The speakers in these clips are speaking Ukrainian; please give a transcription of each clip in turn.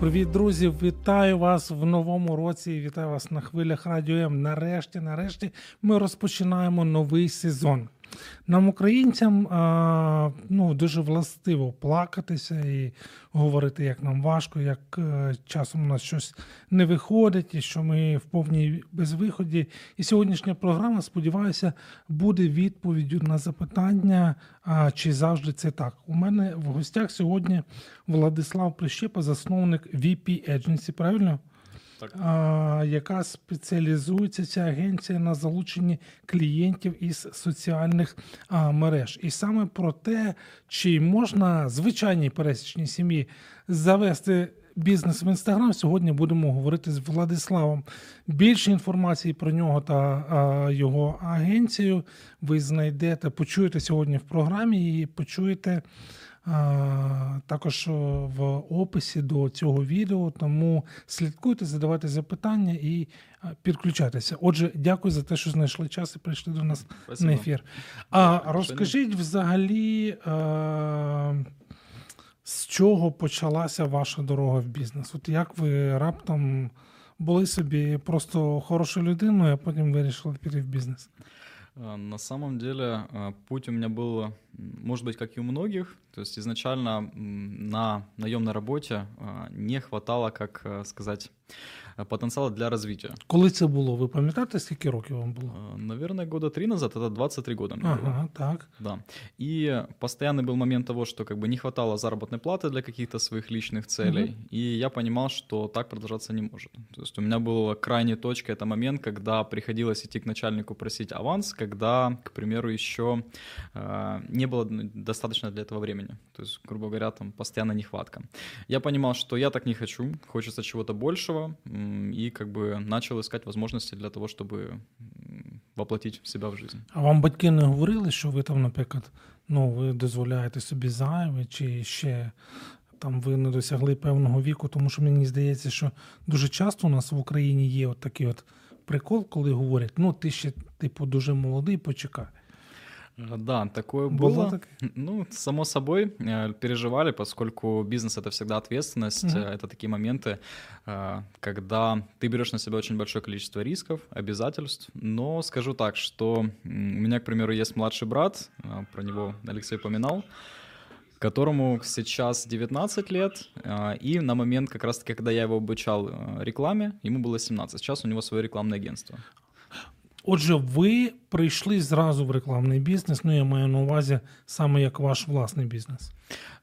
Привіт, друзі! Вітаю вас в новому році. Вітаю вас на хвилях радіо М. Нарешті, нарешті, ми розпочинаємо новий сезон. Нам, українцям, ну, дуже властиво плакатися і говорити, як нам важко, як е, часом у нас щось не виходить, і що ми в повній безвиході. І сьогоднішня програма, сподіваюся, буде відповіддю на запитання, чи завжди це так. У мене в гостях сьогодні Владислав Прищепа, засновник VP Agency, правильно? А, яка спеціалізується ця агенція на залученні клієнтів із соціальних а, мереж. І саме про те, чи можна звичайній пересічній сім'ї завести. Бізнес в інстаграм сьогодні будемо говорити з Владиславом. Більше інформації про нього та а, його агенцію ви знайдете, почуєте сьогодні в програмі і почуєте також в описі до цього відео. Тому слідкуйте, задавайте запитання і а, підключайтеся. Отже, дякую за те, що знайшли час і прийшли до нас Спасибо. на ефір. А розкажіть взагалі, з чого почалася ваша дорога в бізнес? От як ви раптом були собі просто хорошою людиною, а потім вирішили піти в бізнес? А, На самом деле а, путь у меня был, может быть, как и у многих. То есть изначально на наемной работе а, не хватало, как сказать, а, потенциала для развития. Коли це було? Ви пам'ятаєте, скільки років вам було? А, Наверное, года три назад, это 23 года мне было. Ага, так. Да. И постоянный был момент того, что как бы не хватало заработной платы для каких-то своих личных целей. И я понимал, что так продолжаться не может. То есть у меня была крайней точкой это момент, когда приходилось идти к начальнику просить аванс, когда, к примеру, еще э, не было ну, достаточно для этого времени. То есть, грубо говоря, там постоянно нехватка. Я понимал, что я так не хочу, хочется чего-то большего, м, и как бы начал искать возможности для того, чтобы воплотить себя в жизнь. А вам батьки не говорили, що ви там, наприклад, ну, ви дозволяєте собі зайве, чи ще там ви не досягли певного віку, тому що мені здається, що дуже часто у нас в Україні є от такий от прикол, коли говорять, ну ти ще типу дуже молодий, почекай. А, Да, такое Было было. так? Ну, само собой, э, переживали, поскольку бизнес это всегда ответственность. Э, Это такие моменты, э, когда ты берешь на себя очень большое количество рисков, обязательств. Но скажу так, что у меня, к примеру, есть младший брат, э, про него Алексей упоминал, которому сейчас 19 лет, э, и на момент, как раз-таки, когда я его обучал э, рекламе, ему было 17. Сейчас у него свое рекламное агентство. Отже, ви прийшли зразу в рекламний бізнес, ну я маю на увазі саме як ваш власний бізнес.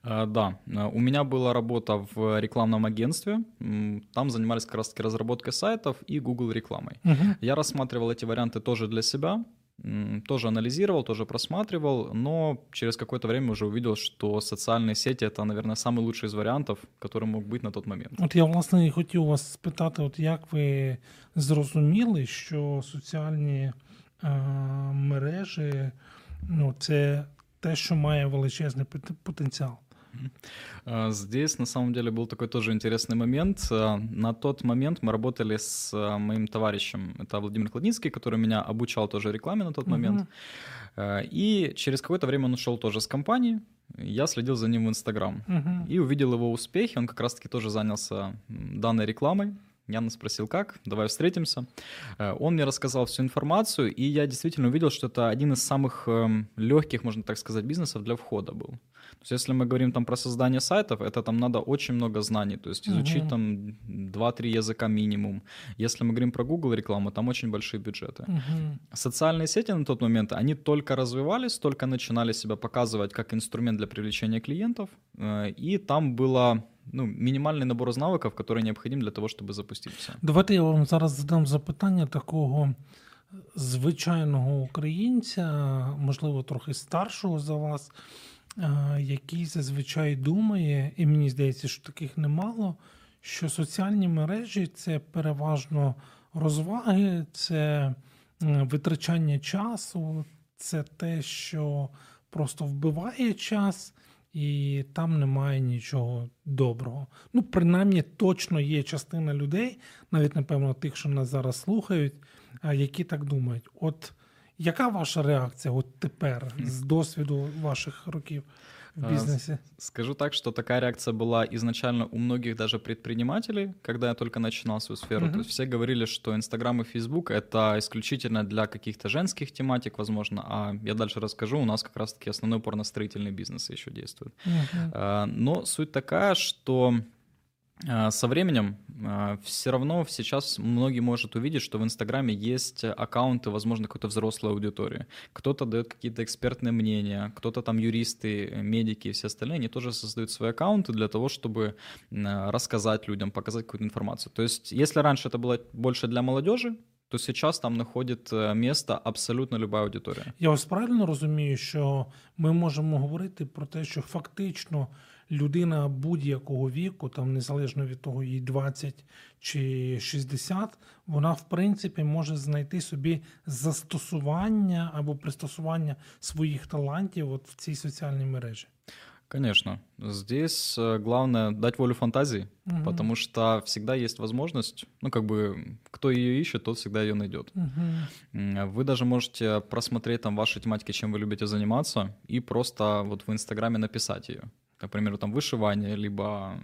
Э, Да, Э, у меня была работа в рекламном агентстве. М, Там занимались как раз-таки разработкой сайтов и Google рекламой. Угу. Я рассматривал эти варианты тоже для себя, м, тоже анализировал, тоже просматривал, но через какое-то время уже увидел, что социальные сети это, наверное, самый лучший из вариантов, который мог быть на тот момент. От я власне і хотів вас спитати, от як ви зрозуміли, що соціальні е, мережі ну, це те, що має величезний пот- потенціал. Э, Здесь на самом деле был такой тоже интересный момент. Э, На тот момент мы работали с э, моим товарищем, это Владимир Кладницкий, который меня обучал тоже рекламе на тот момент. Мгм. Э, И через какое-то время он ушел тоже с компании. Я следил за ним в Инстаграм Угу. и увидел его успехи. Он как раз-таки тоже занялся м, данной рекламой. Я спросил, как, давай встретимся. Э, Он мне рассказал всю информацию, и я действительно увидел, что это один из самых эм, легких, можно так сказать, бизнесов для входа был. То есть если мы говорим там про создание сайтов, это там надо очень много знаний, то есть изучить Мгм. там 2-3 языка минимум. Если мы говорим про Google рекламу, там очень большие бюджеты. Угу. Социальные сети на тот момент, они только развивались, только начинали себя показывать как инструмент для привлечения клиентов, э, и там было ну, минимальный набор из навыков, который необходим для того, чтобы запуститься. Давайте я вам зараз задам запитання такого звичайного українця, можливо, трохи старшого за вас, е, який зазвичай думає, і мені здається, що таких немало, що соціальні мережі це переважно розваги, це витрачання часу, це те, що просто вбиває час, і там немає нічого доброго. Ну, принаймні, точно є частина людей, навіть напевно, тих, що нас зараз слухають, які так думають. От яка ваша реакція от тепер з досвіду ваших років? В бизнесе? Скажу так, что такая реакция была изначально у многих даже предпринимателей, когда я только начинал свою сферу. Uh-huh. То есть все говорили, что Инстаграм и Фейсбук — это исключительно для каких-то женских тематик, возможно, а я дальше расскажу, у нас как раз-таки основной упор на строительный бизнес еще действует. Uh-huh. Но суть такая, что а, со временем а, все равно сейчас многие могут увидеть, что в Инстаграме есть аккаунты, возможно, какой-то взрослой аудитории. Кто-то дает какие-то экспертные мнения, кто-то там юристы, медики и все остальные, они тоже создают свои аккаунты для того, чтобы рассказать людям, показать какую-то информацию. То есть, если раньше это было больше для молодежи, то сейчас там знаходить э, місце абсолютно люба аудиторія. Я вас правильно розумію, що ми можемо говорити про те, що фактично людина будь-якого віку, там незалежно від того, їй 20 чи 60, вона в принципі може знайти собі застосування або пристосування своїх талантів от в цій соціальній мережі. Конечно. Здесь э, главное дать волю фантазии, угу. потому что всегда есть возможность, ну, как бы, кто ее ищет, тот всегда ее найдет. Угу. Вы даже можете просмотреть там ваши тематики, чем вы любите заниматься, и просто вот в Инстаграме написать ее к примеру, там вышивание, либо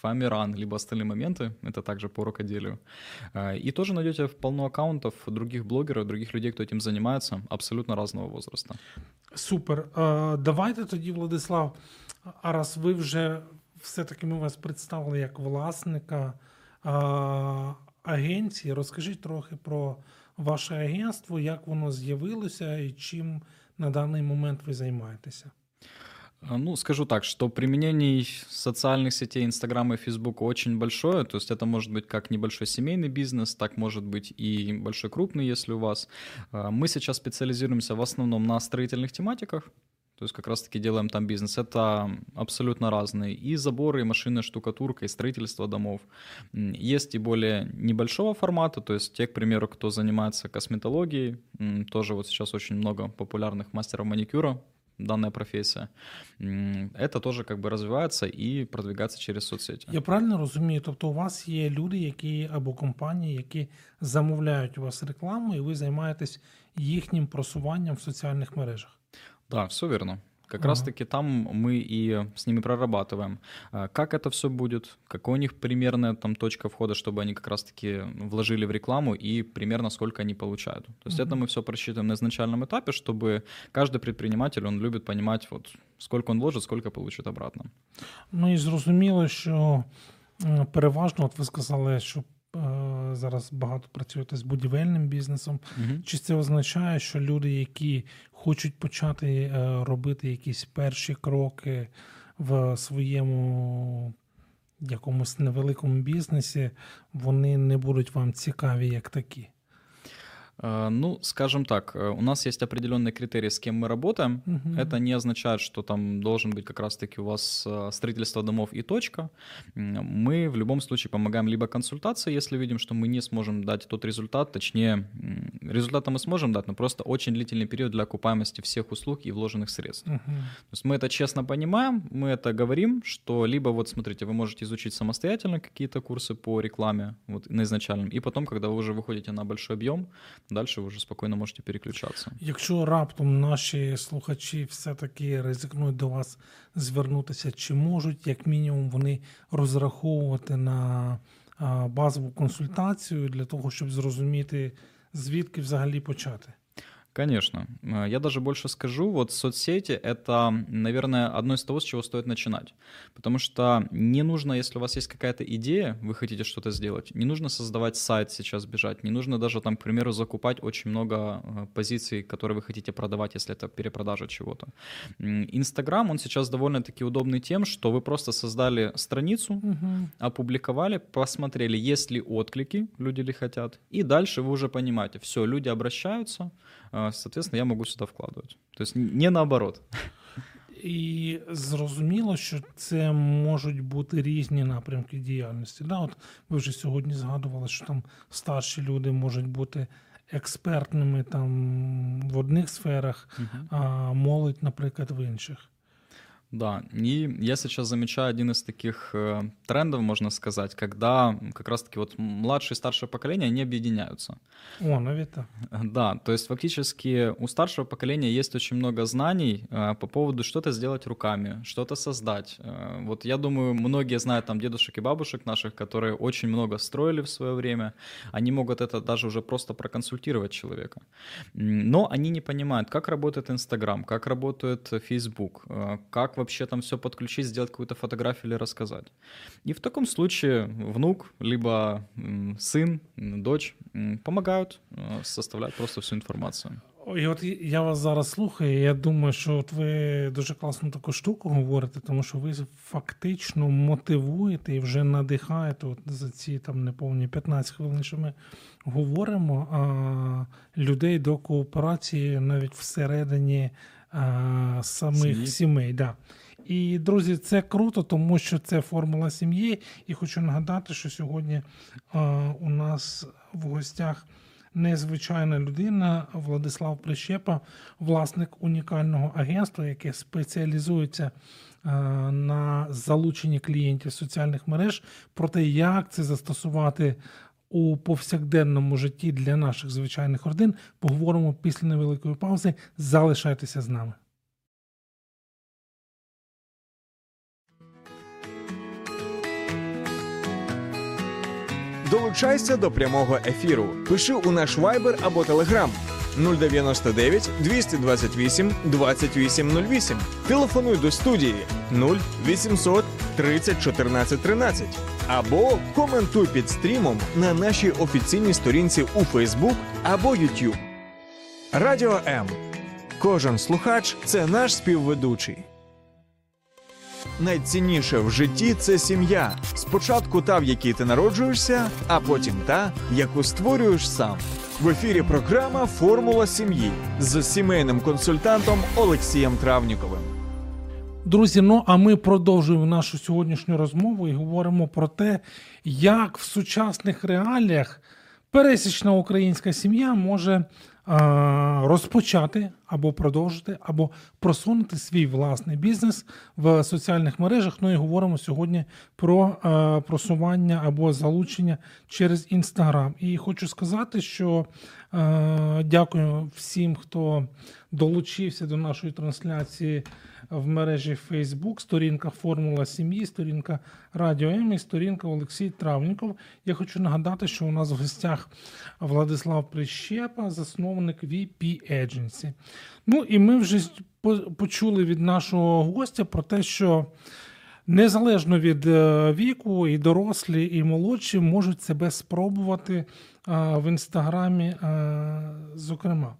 фамиран, либо остальные моменты, это также по рукоделию. А, и тоже найдете полно аккаунтов других блогеров, других людей, кто этим занимается, абсолютно разного возраста. Супер. Давайте тоді, Владислав, а раз ви вже все-таки ми вас представили як власника агенції, розкажіть трохи про ваше агентство, як воно з'явилося і чим на даний момент ви займаєтеся. А, ну, скажу так, что применений социальных сетей Инстаграма и Фейсбука очень большое. То есть это может быть как небольшой семейный бизнес, так может быть и большой крупный, если у вас. А, мы сейчас специализируемся в основном на строительных тематиках. То есть как раз-таки делаем там бизнес. Это абсолютно разные. И заборы, и машинная штукатурка, и строительство домов. Есть и более небольшого формата, то есть те, к примеру, кто занимается косметологией, тоже вот сейчас очень много популярных мастеров маникюра данная профессия, это тоже как бы розвивається і продвигається через соцсети. Я правильно розумію? Тобто у вас є люди, які або компанії, які замовляють у вас рекламу, і ви займаєтесь їхнім просуванням в соціальних мережах? Так, да, все вірно. Как ага. раз-таки там мы и с ними прорабатываем, как это все будет, какая у них примерная там точка входа, чтобы они как раз-таки вложили в рекламу и примерно сколько они получают. То есть ага. это мы все просчитываем на изначальном этапе, чтобы каждый предприниматель, он любит понимать, вот сколько он вложит, сколько получит обратно. Ну і зрозуміло, що переважно, от ви сказали, що Е, зараз багато працюєте з будівельним бізнесом. Угу. Чи це означає, що люди, які хочуть почати е, робити якісь перші кроки в своєму якомусь невеликому бізнесі, вони не будуть вам цікаві як такі? Э, ну, скажем так, э, у нас есть определенные критерии, с кем мы работаем. Угу. Это не означает, что там должен быть как раз-таки у вас э, строительство домов и точка. Мы в любом случае помогаем либо консультации, если видим, что мы не сможем дать тот результат, точнее, результата мы сможем дать, но просто очень длительный период для окупаемости всех услуг и вложенных средств. Угу. То есть мы это честно понимаем, мы это говорим, что либо вот смотрите, вы можете изучить самостоятельно какие-то курсы по рекламе вот, на изначальном, и потом, когда вы уже выходите на большой объем, далі ви вже спокійно можете переключатися. Якщо раптом наші слухачі все-таки ризикнуть до вас звернутися, чи можуть, як мінімум, вони розраховувати на базову консультацію для того, щоб зрозуміти, звідки взагалі почати? Конечно. Э, я даже больше скажу, вот соцсети — это, наверное, одно из того, с чего стоит начинать. Потому что не нужно, если у вас есть какая-то идея, вы хотите что-то сделать, не нужно создавать сайт сейчас бежать, не нужно даже там, к примеру, закупать очень много э, позиций, которые вы хотите продавать, если это перепродажа чего-то. Инстаграм, он сейчас довольно-таки удобный тем, что вы просто создали страницу, угу. опубликовали, посмотрели, есть ли отклики, люди ли хотят, и дальше вы уже понимаете, все, люди обращаются, соответственно, я могу сюди вкладувати. Тобто не наоборот. І зрозуміло, що це можуть бути різні напрямки діяльності. Да, от ви вже сьогодні згадували, що там старші люди можуть бути експертними там в одних сферах, Мгм. а молодь, наприклад, в інших. Да, и я сейчас замечаю один из таких э, трендов, можно сказать, когда как раз-таки вот младшее и старшее поколение, они объединяются. О, навіть так. Да, то есть фактически у старшего поколения есть очень много знаний э, по поводу что-то сделать руками, что-то создать. Э, вот я думаю, многие знают там дедушек и бабушек наших, которые очень много строили в свое время. Они могут это даже уже просто проконсультировать человека. Но они не понимают, как работает Инстаграм, как работает Фейсбук, э, как вообще там все подключить, сделать какую-то фотографию или рассказать. И в таком случае внук, либо сын, дочь помогают, э, составляют просто всю информацию. І от я вас зараз слухаю, і я думаю, що от ви дуже класну таку штуку говорите, тому що ви фактично мотивуєте і вже надихаєте от за ці там неповні 15 хвилин, що ми говоримо, а, людей до кооперації навіть всередині а, самих Сім'ї. сімей. Да. І, друзі, це круто, тому що це формула сім'ї. І хочу нагадати, що сьогодні а, у нас в гостях незвичайна людина Владислав Прищепа, власник унікального агентства, яке спеціалізується на залученні клієнтів соціальних мереж. Про те, як це застосувати у повсякденному житті для наших звичайних родин, поговоримо після невеликої паузи. Залишайтеся з нами. Долучайся до прямого ефіру. Пиши у наш Viber або Telegram 099 228 2808. Телефонуй до студії 0800 30 14 13. Або коментуй під стрімом на нашій офіційній сторінці у Facebook або YouTube. Радіо М. Кожен слухач це наш співведучий. Найцінніше в житті це сім'я. Спочатку та, в якій ти народжуєшся, а потім та, яку створюєш сам. В ефірі програма Формула сім'ї з сімейним консультантом Олексієм Травніковим. Друзі, ну а ми продовжуємо нашу сьогоднішню розмову і говоримо про те, як в сучасних реаліях пересічна українська сім'я може а, розпочати або продовжити, або просунути свій власний бізнес в соціальних мережах. Ну і говоримо сьогодні про а, просування або залучення через інстаграм. І хочу сказати, що е, дякую всім, хто долучився до нашої трансляції в мережі Facebook, сторінка Формула сім'ї, сторінка Радіо М і сторінка Олексій Травніков. Я хочу нагадати, що у нас в гостях Владислав Прищепа, засновник VP Agency. Ну і ми вже почули від нашого гостя про те, що незалежно від е, віку, і дорослі, і молодші можуть себе спробувати е, в інстаграмі, е, зокрема.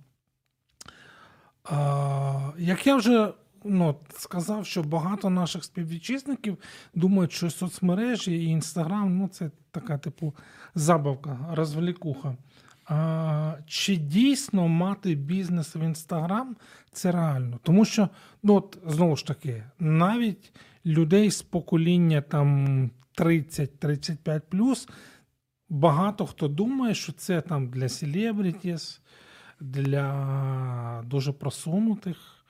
Як я вже ну, сказав, що багато наших співвітчизників думають, що соцмережі і інстаграм ну, це така типу забавка, розвлікуха. А, чи дійсно мати бізнес в інстаграм це реально? Тому що, ну от знову ж таки, навіть людей з покоління там 30-35 багато хто думає, що це там для селебрітіс, для дуже просунутих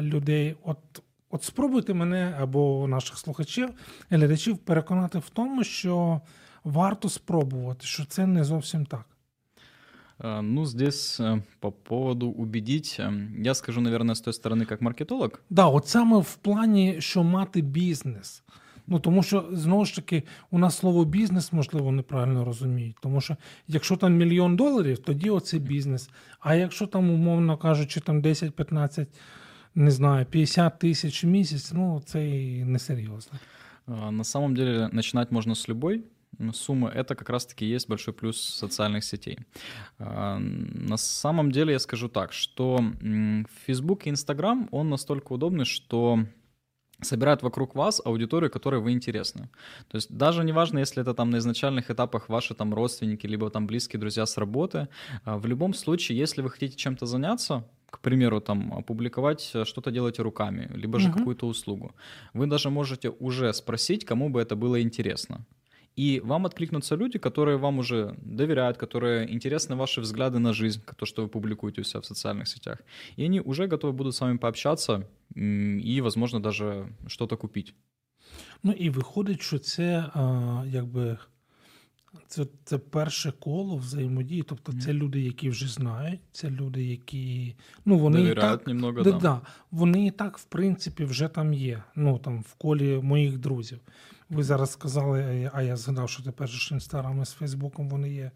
людей. От, от спробуйте мене або наших слухачів, глядачів переконати в тому, що варто спробувати, що це не зовсім так. Э, Ну, здесь э, по поводу убедить, э, я скажу, наверное, с той стороны, как маркетолог. Да, от саме в плані, що мати бізнес. Ну тому що знову ж таки у нас слово бізнес можливо неправильно розуміють. Тому що якщо там мільйон доларів, тоді оце бізнес. А якщо там, умовно кажучи, там 10-15, не знаю, 50 тисяч в місяць, ну це і несерйозно. А, На самом деле начинать можно с любой суммы. Это как раз-таки есть большой плюс социальных сетей. А, На самом деле я скажу так, что Facebook и Instagram, он настолько удобный, что собирает вокруг вас аудиторию, которой вы интересны. То есть даже неважно, если это там на изначальных этапах ваши там родственники, либо там близкие друзья с работы, а, в любом случае, если вы хотите чем-то заняться, к примеру, там опубликовать, э, что-то делаете руками, либо же Мгм. какую-то услугу, вы даже можете уже спросить, кому бы это было интересно. И вам откликнутся люди, которые вам уже доверяют, которые интересны ваши взгляды на жизнь, то, что вы публикуете у себя в социальных сетях. И они уже готовы будут с вами пообщаться и, возможно, даже что-то купить. Ну і виходить, що це а, якби це, це перше коло взаємодії. Тобто, це люди, які вже знають, це люди, які ну вони і так, немного, да, да. да, вони і так, в принципі, вже там є. Ну там в колі моїх друзів. Ви зараз сказали, а я згадав, що тепер ж інстаграми з Фейсбуком вони є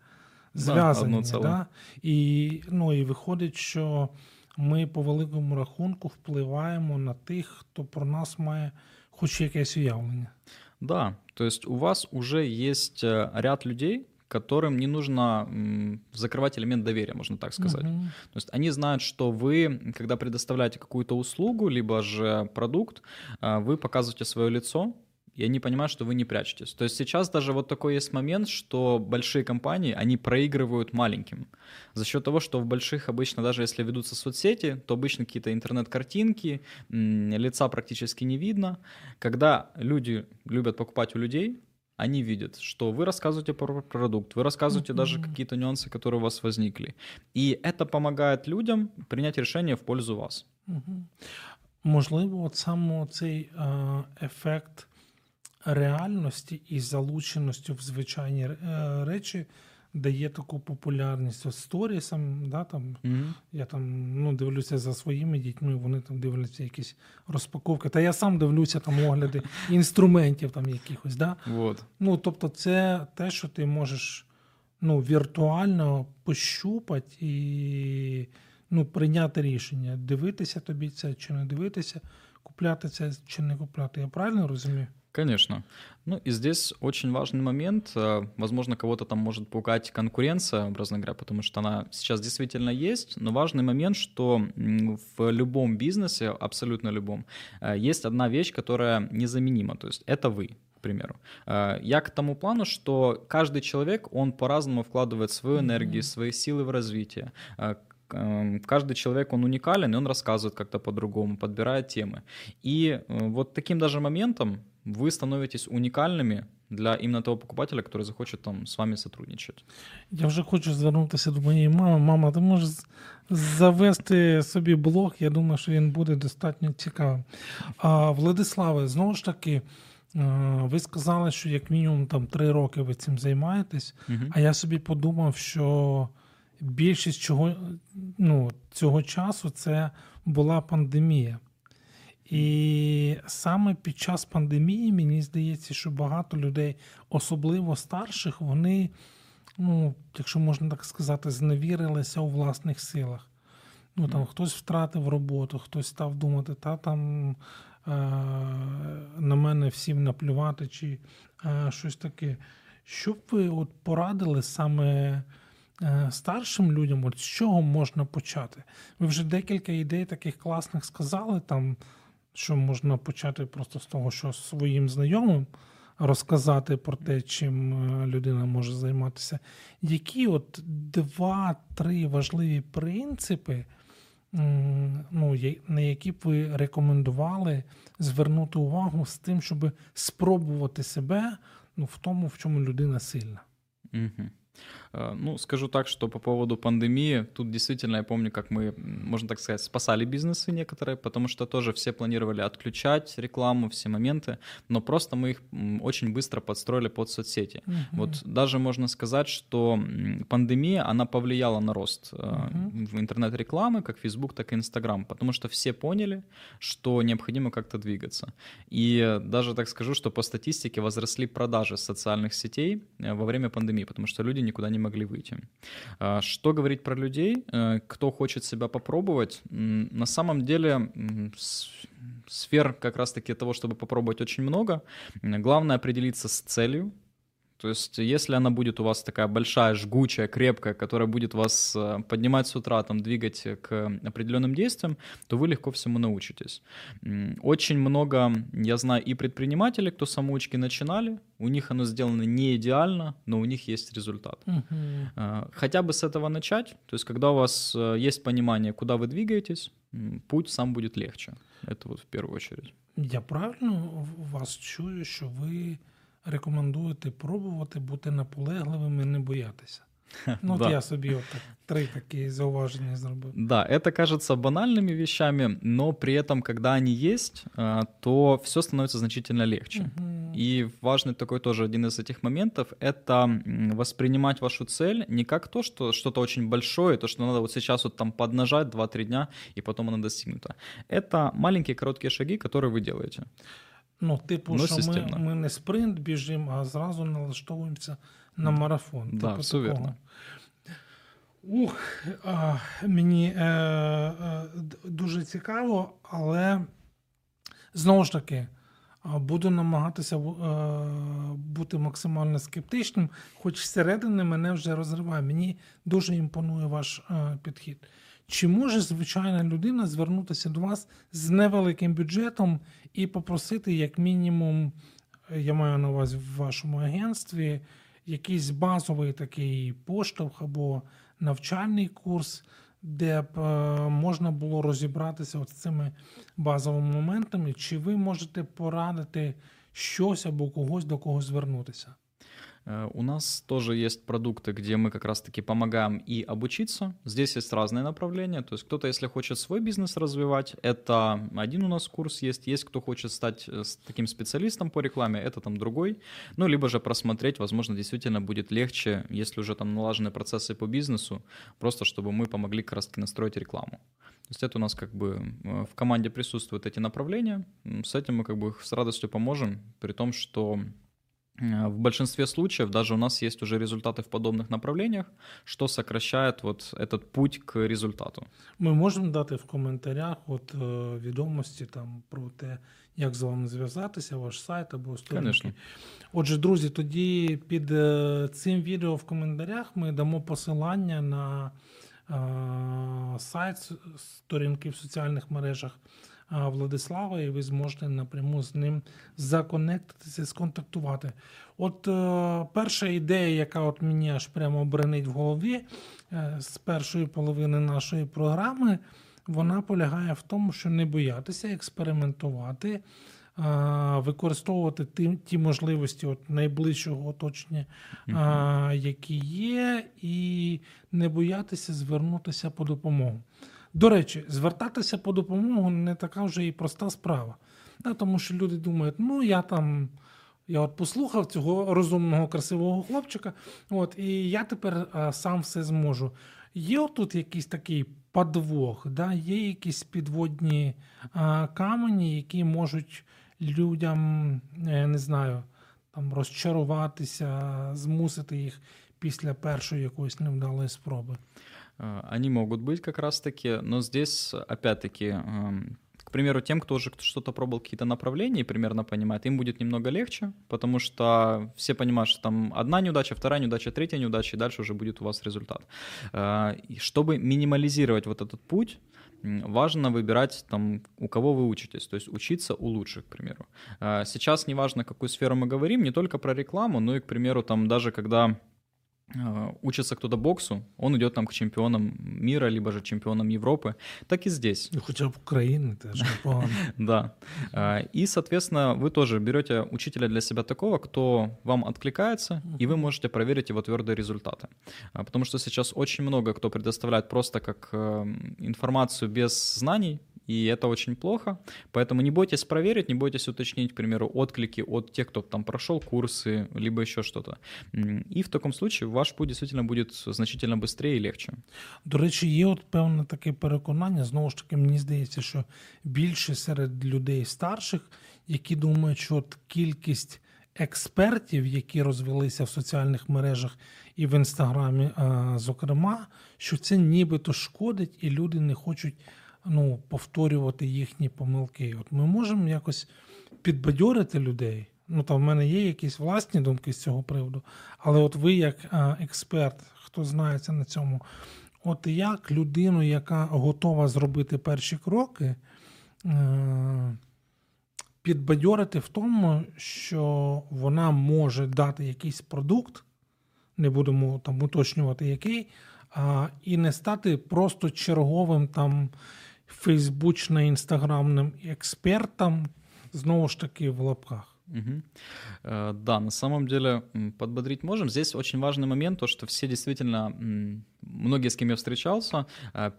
зв'язані. ціле. Да? І, ну, і виходить, що ми по великому рахунку впливаємо на тих, хто про нас має хоч якесь уявлення. Да, то есть у вас уже есть э, ряд людей, которым не нужно закрывать элемент доверия, можно так сказать. Мгм. То есть они знают, что вы, когда предоставляете какую-то услугу, либо же продукт, а, вы показываете свое лицо, и они понимают, что вы не прячетесь. То есть сейчас даже вот такой есть момент, что большие компании, они проигрывают маленьким. За счет того, что в больших обычно, даже если ведутся соцсети, то обычно какие-то интернет-картинки, лица практически не видно. Когда люди любят покупать у людей, они видят, что вы рассказываете про продукт, вы рассказываете даже Мгм. какие-то нюансы, которые у вас возникли. И это помогает людям принять решение в пользу вас. Мгм. Можливо, от саме цей е, ефект реальності і залученості в звичайні е, речі дає таку популярність. От сторісам, да, там, я там ну, дивлюся за своїми дітьми, вони там дивляться якісь розпаковки. Та я сам дивлюся там огляди інструментів там якихось. Да? Вот. Ну, тобто, це те, що ти можеш ну, віртуально пощупати і ну, прийняти рішення, дивитися тобі це чи не дивитися, купляти це чи не купляти. Я правильно розумію? Конечно. Ну и здесь очень важный момент. э, Возможно, кого-то там может пугать конкуренция, образно говоря, потому что она сейчас действительно есть, но важный момент, что в любом бизнесе, абсолютно любом, э, есть одна вещь, которая незаменима, то есть это вы к примеру. Э, Я к тому плану, что каждый человек, он по-разному вкладывает свою энергию, свои силы в развитие. Эм, Каждый человек, он уникален, и он рассказывает как-то по-другому, подбирает темы. И вот таким даже моментом вы становитесь уникальными для именно того покупателя, который захочет там с вами сотрудничать. Я вже хочу звернутися до моєї мами. Мама, ти можеш з- завести собі блог. Я думаю, що він буде достатньо цікавим. А, Владиславе, знову ж таки, е, ви сказали, що як мінімум там три роки ви цим займаєтесь. Мгм. А я собі подумав, що більшість чого, ну, цього часу це була пандемія. І саме під час пандемії мені здається, що багато людей, особливо старших, вони, ну, якщо можна так сказати, зневірилися у власних силах. Ну, там, хтось втратив роботу, хтось став думати, та там е- на мене всім наплювати, чи е- щось таке. Що б ви от порадили саме е, старшим людям, от з чого можна почати? Ви вже декілька ідей таких класних сказали, там, що можна почати просто з того, що своїм знайомим розказати про те, чим е, людина може займатися. Які от два-три важливі принципи, ну, на які б ви рекомендували звернути увагу з тим, щоб спробувати себе ну, в тому, в чому людина сильна? Мгм. Э, Ну, скажу так, что по поводу пандемии, тут действительно я помню, как мы, можно так сказать, спасали бизнесы некоторые, потому что тоже все планировали отключать рекламу, все моменты, но просто мы их очень быстро подстроили под соцсети. Вот даже можно сказать, что пандемия, она повлияла на рост в интернет-рекламы, как Facebook, так и Instagram, потому что все поняли, что необходимо как-то двигаться. И даже так скажу, что по статистике возросли продажи социальных сетей э, во время пандемии, потому что люди никуда не могли выйти. А, Что говорить про людей, э, кто хочет себя попробовать? На самом деле сфер как раз-таки того, чтобы попробовать очень много. Главное определиться с целью, То есть, если она будет у вас такая большая, жгучая, крепкая, которая будет вас э, поднимать с утра, там, двигать к определенным действиям, то вы легко всему научитесь. Очень много, я знаю, и предпринимателей, кто самоучки начинали, у них оно сделано не идеально, но у них есть результат. Угу. Хотя бы с этого начать, то есть, когда у вас э, есть понимание, куда вы двигаетесь, путь сам будет легче. Это вот в первую очередь. Я правильно вас чую, що ви рекомендуєте пробувати бути наполегливим і не боятися. Ну, да. от я собі от так, три такі зауваження зробив. Да, это кажется банальными вещами, но при этом, когда они есть, э, то все становится значительно легче. Мгм. И важный такой тоже один из этих моментов — это м, воспринимать вашу цель не как то, что что-то очень большое, то, что надо вот сейчас вот там поднажать 2-3 дня, и потом оно достигнуто. Это маленькие короткие шаги, которые вы делаете. Ну, типу, Ну, що ми, системно. ми не спринт біжимо, а зразу налаштовуємося на марафон. Да, типу все вірно. Ух, а, мені е, е, дуже цікаво, але знову ж таки. Буду намагатися е, бути максимально скептичним, хоч зсередини мене вже розриває. Мені дуже імпонує ваш е, підхід. Чи може звичайна людина звернутися до вас з невеликим бюджетом і попросити, як мінімум, я маю на увазі в вашому агентстві, якийсь базовий такий поштовх або навчальний курс, де б е, можна було розібратися от з цими базовими моментами, чи ви можете порадити щось або когось до кого звернутися? Э, У нас тоже есть продукты, где мы как раз-таки помогаем и обучиться. Здесь есть разные направления. То есть кто-то, если хочет свой бизнес развивать, это один у нас курс есть. Есть кто хочет стать э, таким специалистом по рекламе, это там другой. Ну, либо же просмотреть, возможно, действительно будет легче, если уже там налажены процессы по бизнесу, просто чтобы мы помогли как раз-таки настроить рекламу. То есть это у нас как бы э, в команде присутствуют эти направления. С этим мы как бы с радостью поможем, при том, что В большинстве случаев даже у нас есть уже результаты в подобных направлениях, что сокращает вот этот путь к результату. Ми можемо дати в коментарях от, е, відомості там, про те, як з вами зв'язатися, ваш сайт або сторінки. Конечно. Отже, друзі, тоді під е, цим відео в коментарях ми дамо посилання на е, сайт с- сторінки в соціальних мережах е, Владислава, і ви зможете напряму з ним законектитися, сконтактувати. От е, перша ідея, яка от мені аж прямо бренить в голові е, з першої половини нашої програми, вона полягає в тому, що не боятися експериментувати, використовувати ті, ті можливості от найближчого оточення, а, які є, і не боятися звернутися по допомогу. До речі, звертатися по допомогу не така вже і проста справа. Да, тому що люди думають, ну я там. Я от послухав цього розумного, красивого хлопчика, от, і я тепер а, сам все зможу. Є тут якийсь такий подвох, да? є якісь підводні а, камені, які можуть людям, я не знаю, там розчаруватися, змусити їх після першої якоїсь невдалої спроби. Э, Они могут быть как раз-таки, но здесь, опять-таки, эм, к примеру, тем, кто уже что-то пробовал, какие-то направления и примерно понимает, им будет немного легче, потому что все понимают, что там одна неудача, вторая неудача, третья неудача, и дальше уже будет у вас результат. Э, Чтобы минимализировать вот этот путь, важно выбирать там, у кого вы учитесь, то есть учиться у лучших, к примеру. Э, Сейчас неважно, какую сферу мы говорим, не только про рекламу, но и, к примеру, там даже когда учится кто-то боксу, он идет там к чемпионам мира, либо же чемпионам Европы, так и здесь. Ну, Хоча б України теж непогано. Да. А, И, соответственно, вы тоже берете учителя для себя такого, кто вам откликается, и вы можете проверить его твердые результаты. А, Потому что сейчас очень много кто предоставляет просто как э, информацию без знаний, и это очень плохо. Поэтому не бойтесь проверить, не бойтесь уточнить, к примеру, отклики от тех, кто там прошел курсы, либо еще что-то. М, И в таком случае ваш путь действительно будет значительно быстрее и легче. До речі, є от певне таке переконання. Знову ж таки, мені здається, що більше серед людей старших, які думають, що от кількість експертів, які розвелися в соціальних мережах і в інстаграмі, а, зокрема, що це нібито шкодить, і люди не хочуть ну, повторювати їхні помилки. От ми можемо якось підбадьорити людей. Ну, там в мене є якісь власні думки з цього приводу, але от ви, як а, експерт, хто знається на цьому, от як людину, яка готова зробити перші кроки, е, підбадьорити в тому, що вона може дати якийсь продукт, не будемо там уточнювати який, і не стати просто черговим там фейсбучно-інстаграмним експертом, знову ж таки, в лапках. Угу. Да, на самом деле подбодрить можем. Здесь очень важный момент, то, что все действительно, многие, с кем я встречался, э,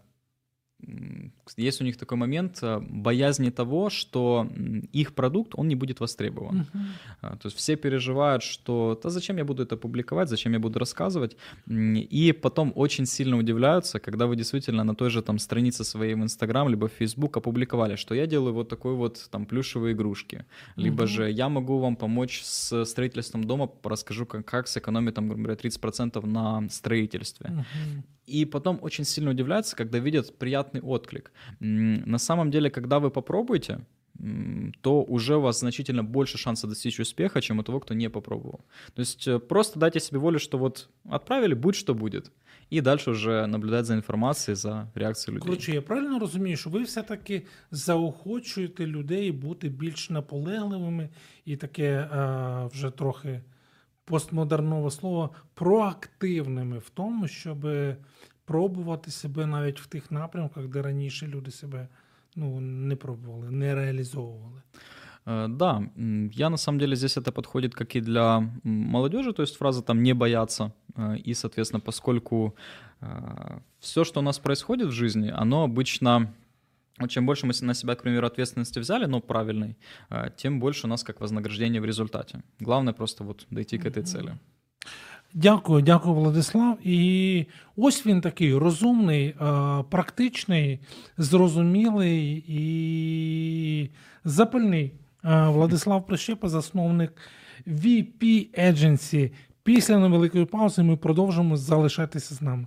есть у них такой момент э, боязни того, что их продукт, он не будет востребован. Uh-huh. То есть все переживают, что да зачем я буду это публиковать, зачем я буду рассказывать, и потом очень сильно удивляются, когда вы действительно на той же там странице своей в Инстаграм либо в Фейсбук опубликовали, что я делаю вот такой вот там плюшевые игрушки, либо uh-huh. же я могу вам помочь с строительством дома, расскажу, как, как сэкономить там, грубо говоря, 30% на строительстве. Uh-huh. И потом очень сильно удивляются, когда видят приятный отклик. На самом деле, когда вы попробуете, то уже у вас значительно больше шанса достичь успеха, чем у того, кто не попробовал. То есть э, просто дайте себе волю, что вот отправили, будь что будет. І далі вже наблюдати за інформацією, за реакцією людей. Коротше, я правильно розумію, що ви все-таки заохочуєте людей бути більш наполегливими і таке а, вже трохи постмодернове слово проактивними в тому, щоб пробувати себе навіть в тих напрямках, де раніше люди себе ну, не пробовали, не реализовывали. Э, да, я на самом деле здесь это подходит как и для молодежи, то есть фраза там не бояться. Э, и, соответственно, поскольку э, все, что у нас происходит в жизни, оно обычно чем больше мы на себя, к примеру, ответственности взяли, но правильной, тем больше у нас как вознаграждение в результате. Главное просто вот дойти к этой цели. Дякую, дякую, Владислав. І ось він такий розумний, е, практичний, зрозумілий і запальний. Е, Владислав Прищепа, засновник VP Agency. Після невеликої паузи ми продовжимо залишатися з нами.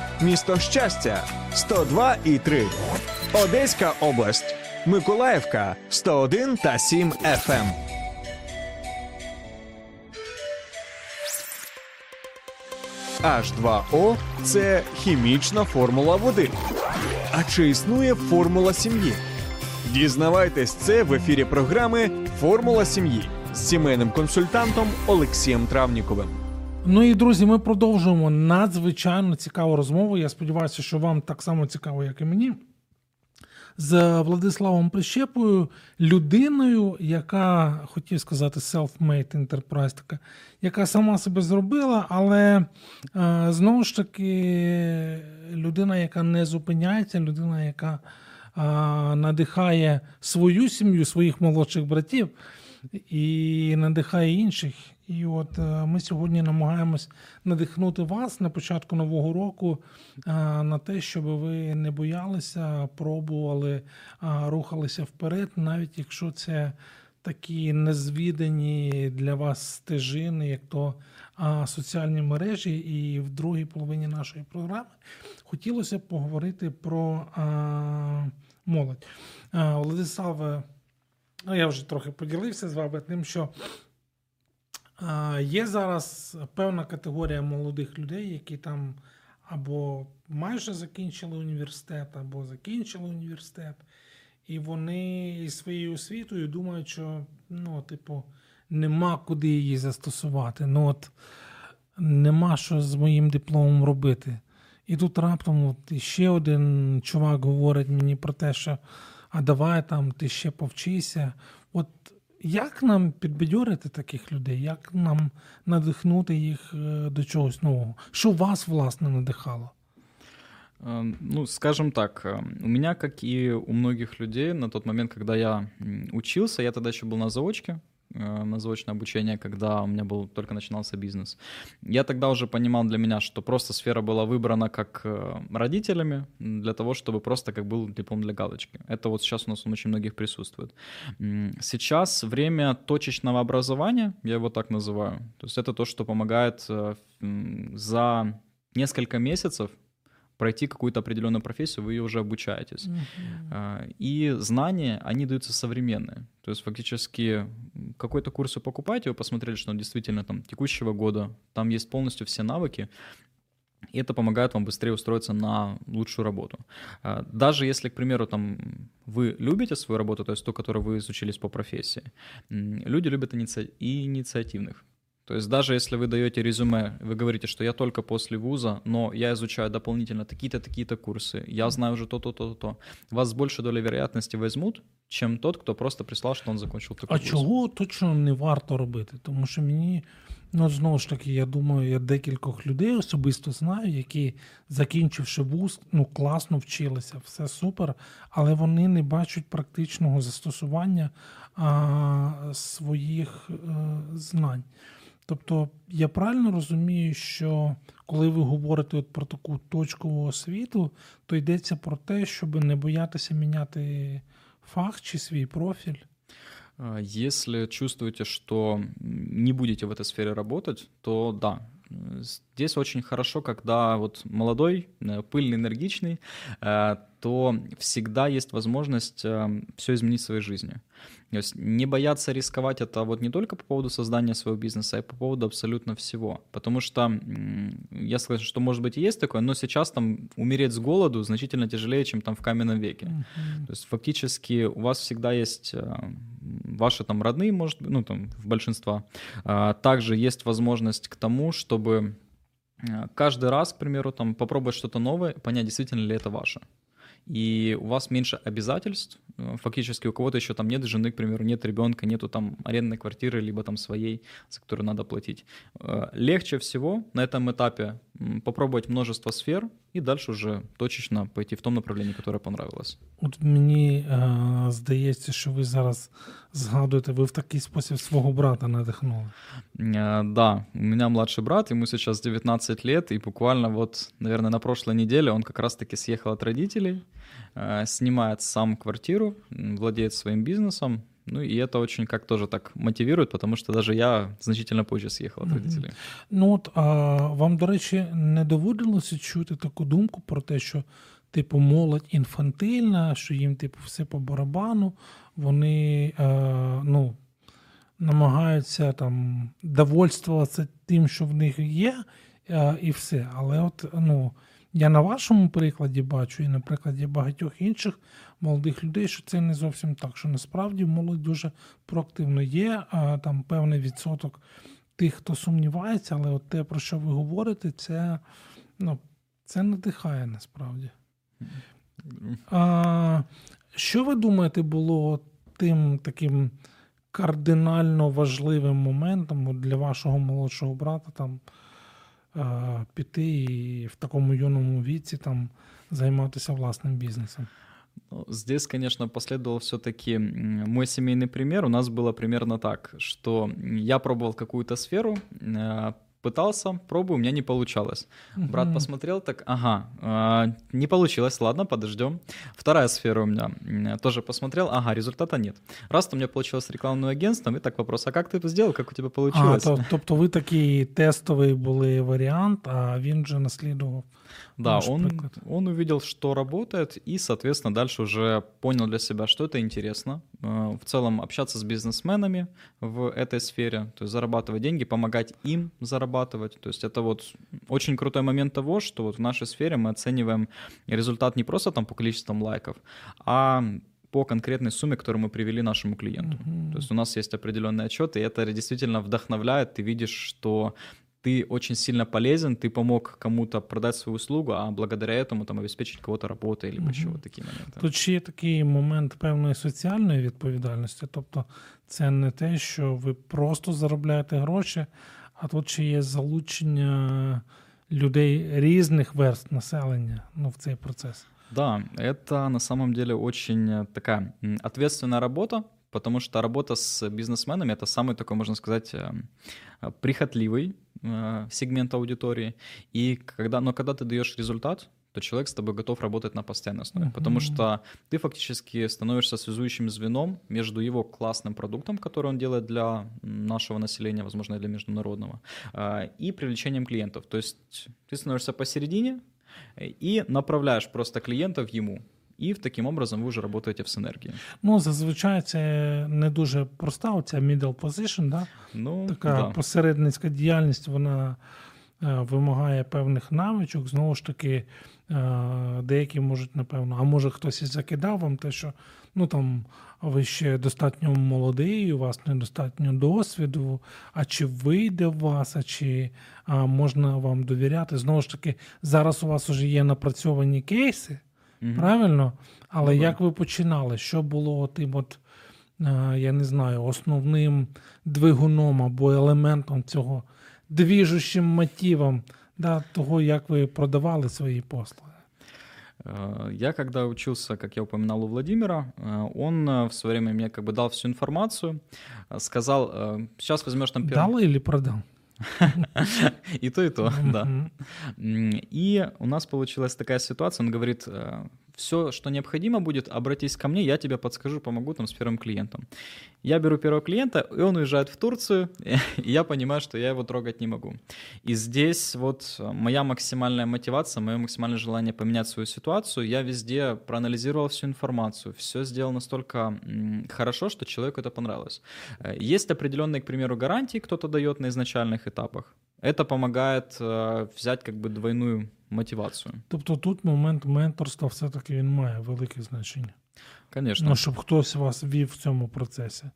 місто Щастя, 102 і 3. Одеська область, Миколаївка, 101 та 7 FM. H2O – це хімічна формула води. А чи існує формула сім'ї? Дізнавайтесь це в ефірі програми Формула сім'ї з сімейним консультантом Олексієм Травніковим. Ну і друзі, ми продовжуємо надзвичайно цікаву розмову. Я сподіваюся, що вам так само цікаво, як і мені. З Владиславом Прищепою, людиною, яка хотів сказати self-made enterprise, така, яка сама себе зробила, але е, знову ж таки людина, яка не зупиняється, людина, яка е, надихає свою сім'ю, своїх молодших братів і надихає інших. І от е, ми сьогодні намагаємось надихнути вас на початку нового року е, на те, щоб ви не боялися, пробували, рухалися вперед, навіть якщо це такі незвідані для вас стежини, як то соціальні мережі. І в другій половині нашої програми хотілося б поговорити про молодь. Владислав, ну я вже трохи поділився з вами тим, що. Є зараз певна категорія молодих людей, які там або майже закінчили університет, або закінчили університет, і вони із своєю освітою думають, що ну, типу, нема куди її застосувати. Ну от нема що з моїм дипломом робити. І тут раптом от ще один чувак говорить мені про те, що а давай там ти ще повчися. От як нам підбадьорити таких людей? Як нам надихнути їх е, до чогось нового? Що вас, власне, надихало? Ну, скажем так, у меня, как и у многих людей, на тот момент, когда я учился, я тогда еще был на заочке, на заочное обучение, когда у меня был только начинался бизнес. Я тогда уже понимал для меня, что просто сфера была выбрана как э, родителями для того, чтобы просто как был диплом для галочки. Это вот сейчас у нас он очень многих присутствует. Сейчас время точечного образования, я его так называю, то есть это то, что помогает э, за несколько месяцев пройти какую-то определенную профессию, вы ее уже обучаетесь. Uh-huh. И знания, они даются современные. То есть фактически какой-то курс вы покупаете, вы посмотрели, что он действительно там текущего года, там есть полностью все навыки, и это помогает вам быстрее устроиться на лучшую работу. А, даже если, к примеру, там, вы любите свою работу, то есть ту, которую вы изучились по профессии, люди любят иници... инициативных. То есть даже если вы даете резюме, вы говорите, что я только после вуза, но я изучаю дополнительно такие-то, такие-то курсы, я знаю уже то-то, то-то, то, вас с большей долей вероятности возьмут, чем тот, хто просто прислав, що він закінчив таку А вуз. чого точно не варто робити? Тому що мені, ну знову ж таки, я думаю, я декількох людей особисто знаю, які, закінчивши вуз, ну класно вчилися, все супер, але вони не бачать практичного застосування а, своїх а, е, знань. Тобто я правильно розумію, що коли ви говорите от про таку точкову освіту, то йдеться про те, щоб не боятися міняти фах чи свій профіль. Если чувствуете, что не будете в этой сфере работать, то да, здесь очень хорошо, когда вот молодой, э, пыльный, энергичный, э, то всегда есть возможность э, все изменить в своей жизни. То есть не бояться рисковать это вот не только по поводу создания своего бизнеса, а и по поводу абсолютно всего. Потому что я скажу, что может быть и есть такое, но сейчас там умереть с голоду значительно тяжелее, чем там в каменном веке. Uh-huh. То есть фактически у вас всегда есть ваши там родные, может ну там в большинства. А также есть возможность к тому, чтобы каждый раз, к примеру, там попробовать что-то новое, понять, действительно ли это ваше и у вас меньше обязательств, э, фактически у кого-то еще там нет жены, к примеру, нет ребенка, нету там арендной квартиры, либо там своей, за которую надо платить. Э, легче всего на этом этапе попробовать множество сфер і далі вже точечно пойти в тому направленні, яке понравилось. От мені е, здається, що ви зараз згадуєте, ви в такий спосіб свого брата надихнули. Е, да, у меня младший брат, ему сейчас 19 лет, и буквально вот, наверное, на прошлой неделе он как раз-таки съехал от родителей, э, снимает сам квартиру, владеет своим бизнесом, Ну и это очень как тоже так мотивирует, потому что даже я значительно позже съехал от родителей. Mm-hmm. Ну от а вам, до речі, не доводилося чути таку думку про те, що типу молодь інфантильна, що їм типу все по барабану, вони а, ну, намагаються там довольствуватися тим, що в них є, а, і все. Але от ну. Я на вашому прикладі бачу, і на прикладі багатьох інших молодих людей, що це не зовсім так. Що насправді молодь дуже проактивно є, а там певний відсоток тих, хто сумнівається, але от те, про що ви говорите, це ну, це надихає насправді. А, Що ви думаєте, було тим таким кардинально важливим моментом для вашого молодшого брата? там, піти і в такому юному віці там займатися власним бізнесом? Ну, здесь, конечно, последовал все-таки мой семейный пример. У нас было примерно так, что я пробовал какую-то сферу, э, пытался, пробую, у меня не получалось. Брат посмотрел так, ага, э, не получилось, ладно, подождем. Вторая сфера у меня тоже посмотрел, ага, результата нет. Раз у меня получилось рекламным агентством, и так вопрос, а как ты это сделал, как у тебя получилось? А, то, тобто ви такий тестовий були варіант, а він же наслідував Да, он, он увидел, что работает, и, соответственно, дальше уже понял для себя, что это интересно. Э, в целом общаться с бизнесменами в этой сфере, то есть зарабатывать деньги, помогать им зарабатывать. То есть это вот очень крутой момент того, что вот в нашей сфере мы оцениваем результат не просто там по количествам лайков, а по конкретной сумме, которую мы привели нашему клиенту. Uh-huh. То есть у нас есть определенный отчет, и это действительно вдохновляет. Ты видишь, что ты очень сильно полезен, ты помог кому-то продать свою услугу, а благодаря этому там обеспечить кого-то работой, або угу. що такі моменти. Тут ще є такий момент певної соціальної відповідальності, тобто це не те, що ви просто заробляєте гроші, а тут ще є залучення людей різних верст населення ну, в цей процес. Да, это на самом деле очень такая ответственная работа, потому что работа с бизнесменами — это самый такой, можно сказать, э, прихотливый э, сегмент аудитории. И когда, но когда ты даешь результат, то человек с тобой готов работать на постоянной основе, uh-huh. потому что ты фактически становишься связующим звеном между его классным продуктом, который он делает для нашего населения, возможно, и для международного, э, и привлечением клиентов. То есть ты становишься посередине и направляешь просто клиентов ему. І таким образом ви вже працюєте в синергії. Ну, зазвичай це не дуже проста, оця middle position, да? ну, така да. посередницька діяльність, вона е, вимагає певних навичок. Знову ж таки, е, деякі можуть, напевно, а може хтось і закидав вам те, що ну там ви ще достатньо молодий, у вас недостатньо досвіду, а чи вийде у вас, а чи а, можна вам довіряти. Знову ж таки, зараз у вас вже є напрацьовані кейси. Угу. Правильно? Але ну, як ви починали? Що було тим, от, е, я не знаю, основним двигуном або елементом цього двіжущим мотивом да, того, як ви продавали свої послуги? Е, я когда учился, как я упоминал у Владимира, е, он в свое время мне как бы дал всю информацию, сказал, сейчас возьмешь там... Дал или продал? И то, и то, да. И у нас получилась такая ситуация, он говорит, э, все, что необходимо будет, обратись ко мне, я тебе подскажу, помогу там с первым клиентом. Я беру первого клиента, и он уезжает в Турцию, и я понимаю, что я его трогать не могу. И здесь вот моя максимальная мотивация, мое максимальное желание поменять свою ситуацию, я везде проанализировал всю информацию, все сделал настолько хорошо, что человеку это понравилось. Э, есть определенные, к примеру, гарантии, кто-то дает на изначальных этапах. Это помогает э, взять как бы двойную мотивацію. Тобто тут момент менторства все-таки він має велике значення. Конечно. Ну, чтобы хтось вас вів в цьому процессе.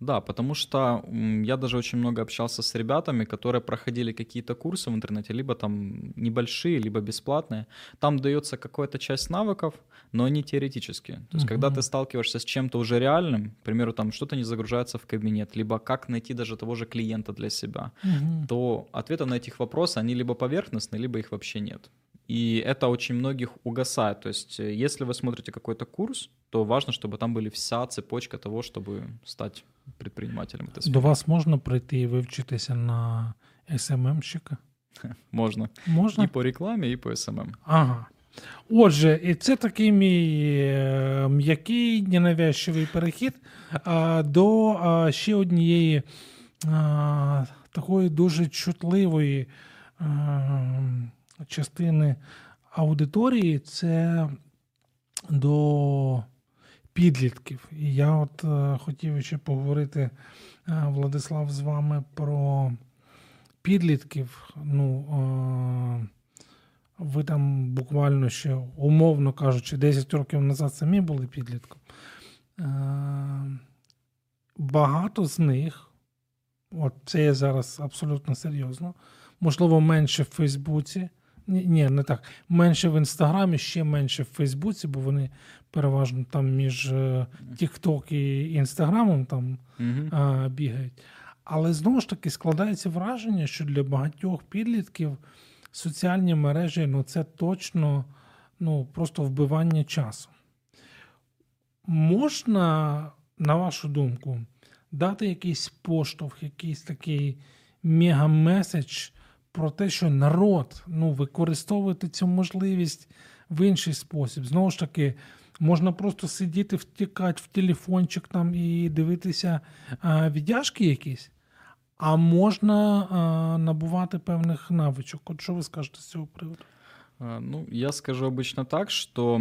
Да, потому что я даже очень много общался с ребятами, которые проходили какие-то курсы в интернете, либо там небольшие, либо бесплатные. Там дается какая-то часть навыков, но они теоретические. То есть, uh-huh. когда ты сталкиваешься с чем-то уже реальным, к примеру, там что-то не загружается в кабинет, либо как найти даже того же клиента для себя, uh-huh. то ответы на этих вопросы, они либо поверхностные, либо их вообще нет. И это очень многих угасает. То есть, э, если вы смотрите какой-то курс, то важно, чтобы там были вся цепочка того, чтобы стать предпринимателем. До вас можна прийти і вивчитися на СММщика? Можна. Можна? І по рекламі, і по СММ. Ага. Отже, і це такий мій е, м'який, ненавязчивий перехід а, до а, ще однієї а, такої дуже чутливої частини аудиторії це до підлітків. І я от е, хотів ще поговорити, е, Владислав, з вами про підлітків. Ну, е, ви там буквально ще, умовно кажучи, 10 років назад самі були підлітком. Багато з них, от це я зараз абсолютно серйозно, можливо, менше в Фейсбуці. Ні, не так. Менше в Інстаграмі, ще менше в Фейсбуці, бо вони переважно там між TikTok і Інстаграмом там mm-hmm. а, бігають. Але знову ж таки складається враження, що для багатьох підлітків соціальні мережі ну, це точно ну, просто вбивання часу. Можна, на вашу думку, дати якийсь поштовх, якийсь такий мега-меседж про те, що народ ну, використовувати цю можливість в інший спосіб. Знову ж таки, можна просто сидіти, втікати в телефончик там і дивитися а, віддяжки якісь, а можна а, набувати певних навичок. От що ви скажете з цього приводу? Ну, я скажу обычно так, что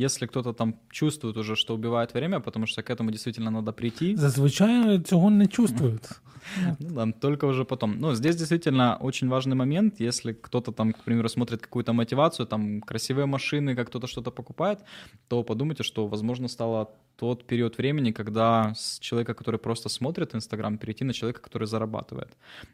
если кто-то там чувствует уже, что убивает время, потому что к этому действительно надо прийти. Зазвичай цього не чувствуют. Ну да, только уже потом. Ну, здесь действительно очень важный момент, если кто-то там, к примеру, смотрит какую-то мотивацию, там, красивые машины, как кто-то что-то покупает, то подумайте, что, возможно, стало тот период времени, когда с человека, который просто смотрит Инстаграм, перейти на человека, который зарабатывает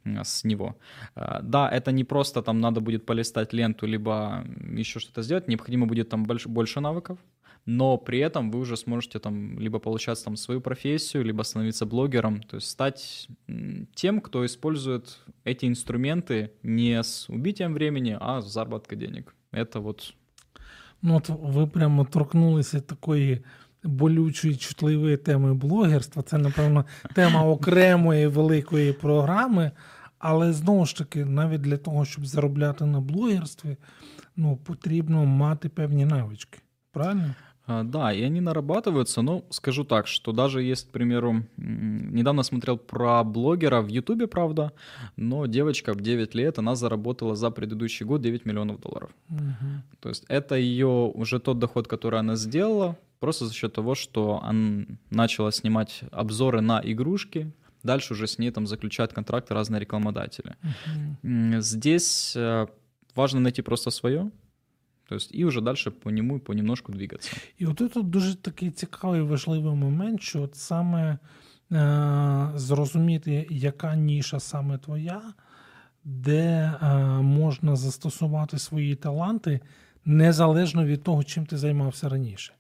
с него. А, да, это не просто там надо будет полистать ленту, либо еще что-то сделать, необходимо будет там больше навыков, но при этом вы уже сможете там либо получать там свою профессию, либо становиться блогером, то есть стать тем, кто использует эти инструменты не с убитием времени, а с заработкой денег. Это вот... Ну, от ви прямо торкнулися такої болючої чутливої теми блогерства. Це, напевно, тема окремої великої програми. Але знову ж таки, навіть для того, щоб заробляти на блогерстві, ну, потрібно мати певні навички. Правильно? А, Да, и они нарабатываются, но скажу так, что даже есть, к примеру, недавно смотрел про блогера в Ютубе, правда, но девочка в 9 лет, она заработала за предыдущий год 9 миллионов долларов. Угу. То есть это ее уже тот доход, который она сделала, просто за счет того, что она начала снимать обзоры на игрушки, дальше уже с ней там заключают контракты разные рекламодатели. Угу. Здесь э, важно найти просто свое, то есть і вже далі по ньому понемножку двигатися. І от тут дуже такий цікавий важливий момент, що от саме е, зрозуміти, яка ніша саме твоя, де е, можна застосувати свої таланти незалежно від того, чим ти займався раніше.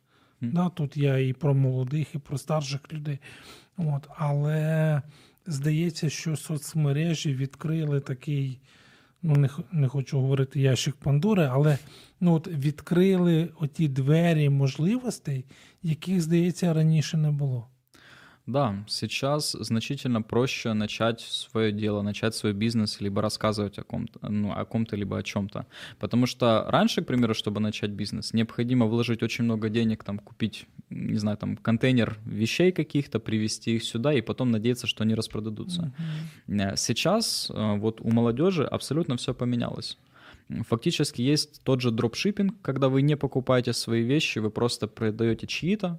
Mm. Да, Тут я і про молодих, і про старших людей. От, Але здається, що соцмережі відкрили такий не не хочу говорити ящик Пандори, але ну от відкрили оті двері можливостей, яких, здається, раніше не було. Да, сейчас значительно проще начать свое дело, начать свой бизнес, либо рассказывать о ком-то, ну, о ком-то, либо о чем-то. Потому что раньше, к примеру, чтобы начать бизнес, необходимо вложить очень много денег, там, купить, не знаю, там, контейнер вещей каких-то, привезти их сюда и потом надеяться, что они распродадутся. Mm-hmm. Сейчас э, вот у молодежи абсолютно все поменялось. Фактически есть тот же дропшиппинг, когда вы не покупаете свои вещи, вы просто продаете чьи-то,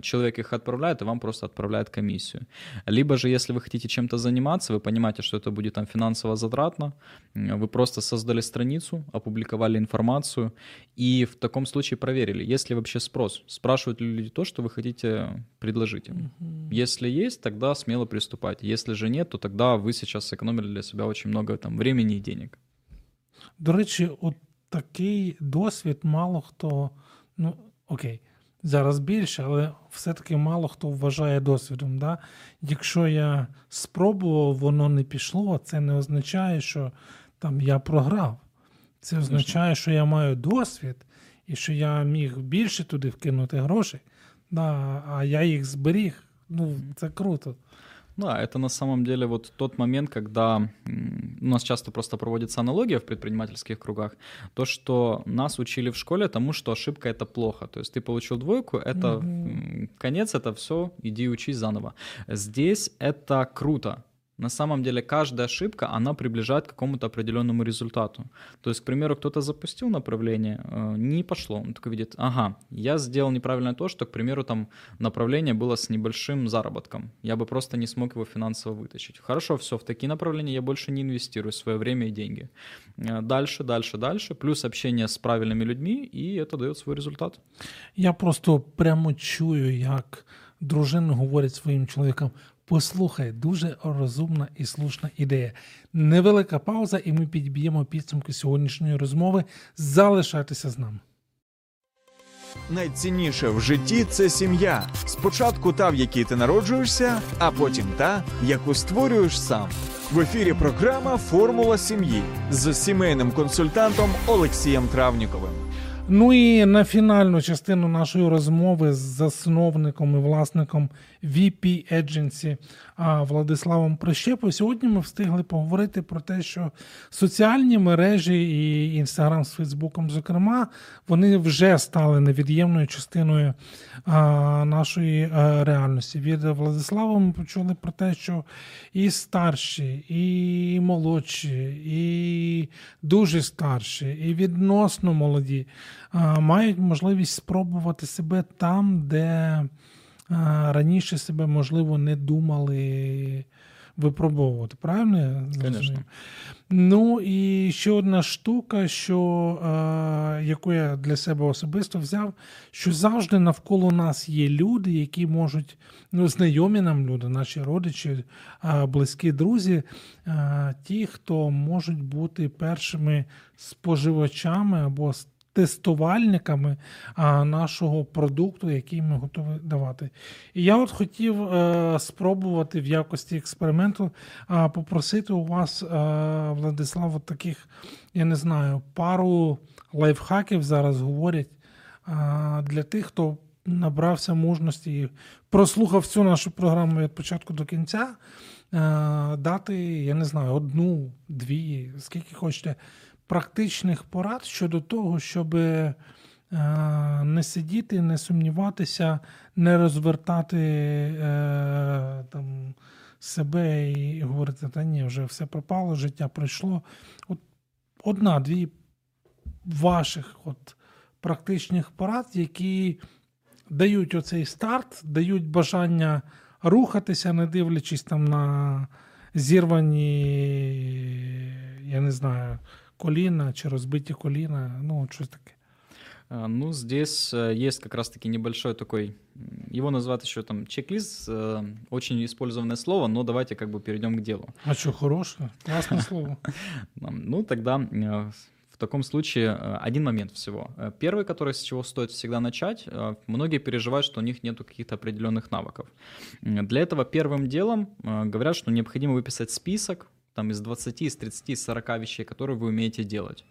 человек их отправляет, и вам просто отправляет комиссию. Либо же, если вы хотите чем-то заниматься, вы понимаете, что это будет там финансово затратно, вы просто создали страницу, опубликовали информацию, и в таком случае проверили, есть ли вообще спрос. Спрашивают ли люди то, что вы хотите предложить им. Mm-hmm. Если есть, тогда смело приступайте. Если же нет, то тогда вы сейчас сэкономили для себя очень много там времени и денег. До речі, от такий досвід мало хто, ну окей. Зараз більше, але все-таки мало хто вважає досвідом. Да? Якщо я спробував, воно не пішло, це не означає, що там я програв. Це означає, що я маю досвід і що я міг більше туди вкинути грошей, да, а я їх зберіг. Ну, це круто. Да, это на самом деле вот тот момент, когда у нас часто просто проводится аналогия в предпринимательских кругах, то, что нас учили в школе тому, что ошибка это плохо. То есть ты получил двойку, это угу. конец, это все, иди учись заново. Здесь это круто, на самом деле каждая ошибка, она приближает к какому-то определенному результату. То есть, к примеру, кто-то запустил направление, э, не пошло, он такой видит, ага, я сделал неправильно то, что, к примеру, там направление было с небольшим заработком, я бы просто не смог его финансово вытащить. Хорошо, все, в такие направления я больше не инвестирую свое время и деньги. Э, дальше, дальше, дальше, плюс общение с правильными людьми, и это дает свой результат. Я просто прямо чую, як дружини говорять своїм чоловікам, Послухай, дуже розумна і слушна ідея. Невелика пауза, і ми підб'ємо підсумки сьогоднішньої розмови. Залишайтеся з нами. Найцінніше в житті це сім'я. Спочатку та, в якій ти народжуєшся, а потім та, яку створюєш сам. В ефірі програма Формула сім'ї з сімейним консультантом Олексієм Травніковим. Ну і на фінальну частину нашої розмови з засновником і власником VP Agency Владиславом Прищепою. Сьогодні ми встигли поговорити про те, що соціальні мережі і Інстаграм з Фейсбуком, зокрема, вони вже стали невід'ємною частиною нашої реальності. Від Владислава ми почули про те, що і старші, і молодші, і дуже старші, і відносно молоді мають можливість спробувати себе там, де раніше себе, можливо, не думали випробовувати. Правильно? Звісно. Ну і ще одна штука, що, е, яку я для себе особисто взяв, що завжди навколо нас є люди, які можуть, ну, знайомі нам люди, наші родичі, е, близькі друзі, е, ті, хто можуть бути першими споживачами або тестувальниками нашого продукту, який ми готові давати. І я от хотів е, спробувати в якості експерименту попросити у вас, е, Владислав, от таких, я не знаю, пару лайфхаків зараз говорять для тих, хто набрався мужності і прослухав всю нашу програму від початку до кінця, е, дати, я не знаю, одну, дві, скільки хочете, практичних порад щодо того, щоб е, не сидіти, не сумніватися, не розвертати е, там, себе і говорити, та ні, вже все пропало, життя пройшло. От Одна-дві ваших от практичних порад, які дають оцей старт, дають бажання рухатися, не дивлячись там на зірвані, я не знаю, коліна чи розбиті коліна, ну, щось таке. Ну, здесь э, есть как раз-таки небольшой такой, его называют еще там чек-лист, э, очень использованное слово, но давайте как бы перейдем к делу. А что, хорошее, классное слово. Ну, тогда э, в таком случае э, один момент всего. Э, первый, который с чего стоит всегда начать, э, многие переживают, что у них нет каких-то определенных навыков. Для этого первым делом говорят, что необходимо выписать список там из 20, из 30, из 40 вещей, которые вы умеете делать.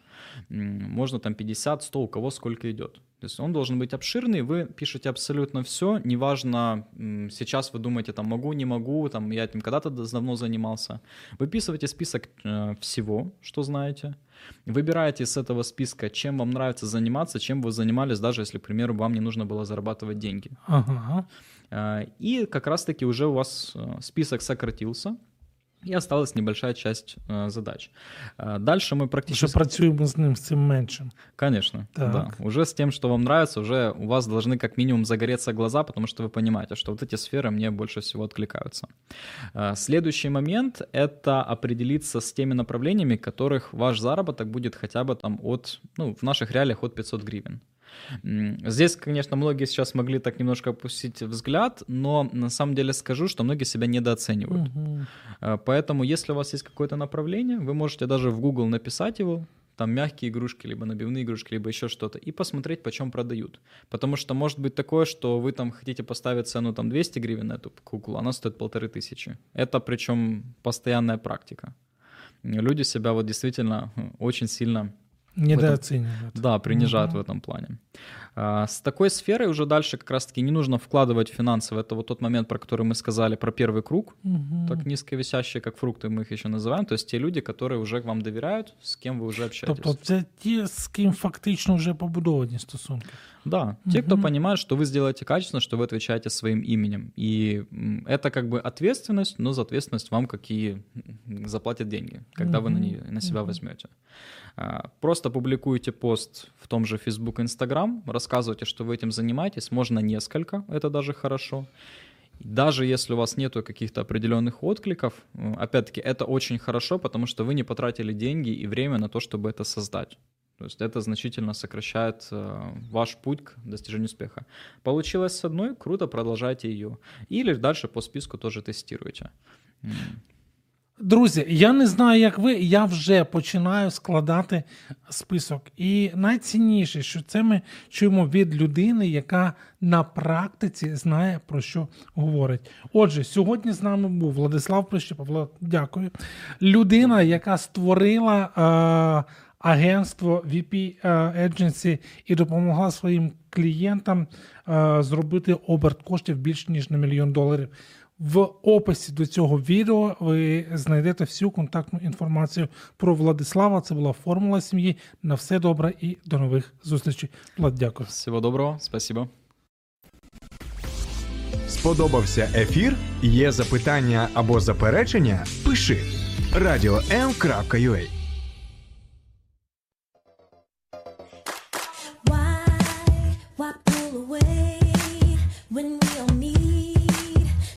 Можно там 50, 100, у кого сколько идет. То есть он должен быть обширный, вы пишете абсолютно все, неважно, сейчас вы думаете, там, могу, не могу, там, я этим когда-то давно занимался. Выписывайте список всего, что знаете, Выбираете из этого списка, чем вам нравится заниматься, чем вы занимались, даже если, к примеру, вам не нужно было зарабатывать деньги. Ага. А, и как раз-таки уже у вас э, список сократился, и осталась небольшая часть э, задач. Э, дальше мы практически... Уже працюємо з ним, з цим меншим. Конечно, так. да. Уже с тем, что вам нравится, уже у вас должны как минимум загореться глаза, потому что вы понимаете, что вот эти сферы мне больше всего откликаются. Э, следующий момент — это определиться с теми направлениями, которых ваш заработок будет хотя бы там от, ну, в наших реалиях от 500 гривен. Здесь, конечно, многие сейчас могли так немножко опустить взгляд, но на самом деле скажу, что многие себя недооценивают. Угу. Поэтому, если у вас есть какое-то направление, вы можете даже в Google написать его, там мягкие игрушки, либо набивные игрушки, либо еще что-то, и посмотреть, почем продают. Потому что может быть такое, что вы там хотите поставить цену там 200 гривен на эту куклу, она стоит полторы тысячи. Это причем постоянная практика. Люди себя вот действительно очень сильно Недооценивают. Да, принижают угу. в этом плане. А, с такой сферой уже дальше как раз-таки не нужно вкладывать финансово. Это вот тот момент, про который мы сказали, про первый круг. Угу. Так низковисящие, как фрукты, мы их еще называем. То есть те люди, которые уже вам довіряють, з ким ви вже общаетесь. Тобто це ті, з ким фактично вже побудовані стосунки. Да, те, кто понимает, что вы сделаете качественно, что вы отвечаете своим именем. И это как бы ответственность, но за ответственность вам какие заплатят деньги, когда вы на, нее, на себя возьмете. А, просто публикуйте пост в том же Facebook, Instagram, рассказывайте, что вы этим занимаетесь, можно несколько, это даже хорошо. Даже если у вас нету каких-то определенных откликов, опять-таки, это очень хорошо, потому что вы не потратили деньги и время на то, чтобы это создать. То есть это значительно сокращает э, ваш путь к достижению успеха. Получилось с одной, круто, продолжайте ее. Или дальше по списку тоже тестируйте. Друзі, я не знаю, як ви, я вже починаю складати список. І найцінніше, що це ми чуємо від людини, яка на практиці знає про що говорить. Отже, сьогодні з нами був Владислав Прищепа. Влад, дякую. Людина, яка створила. Е- агентство VP е, Agency і допомогла своїм клієнтам е, зробити оберт коштів більш ніж на мільйон доларів. В описі до цього відео ви знайдете всю контактну інформацію про Владислава. Це була формула сім'ї. На все добре і до нових зустрічей. Влад, дякую. Всього доброго, спасибо. Сподобався ефір? Є запитання або заперечення? Пиши радіом.ua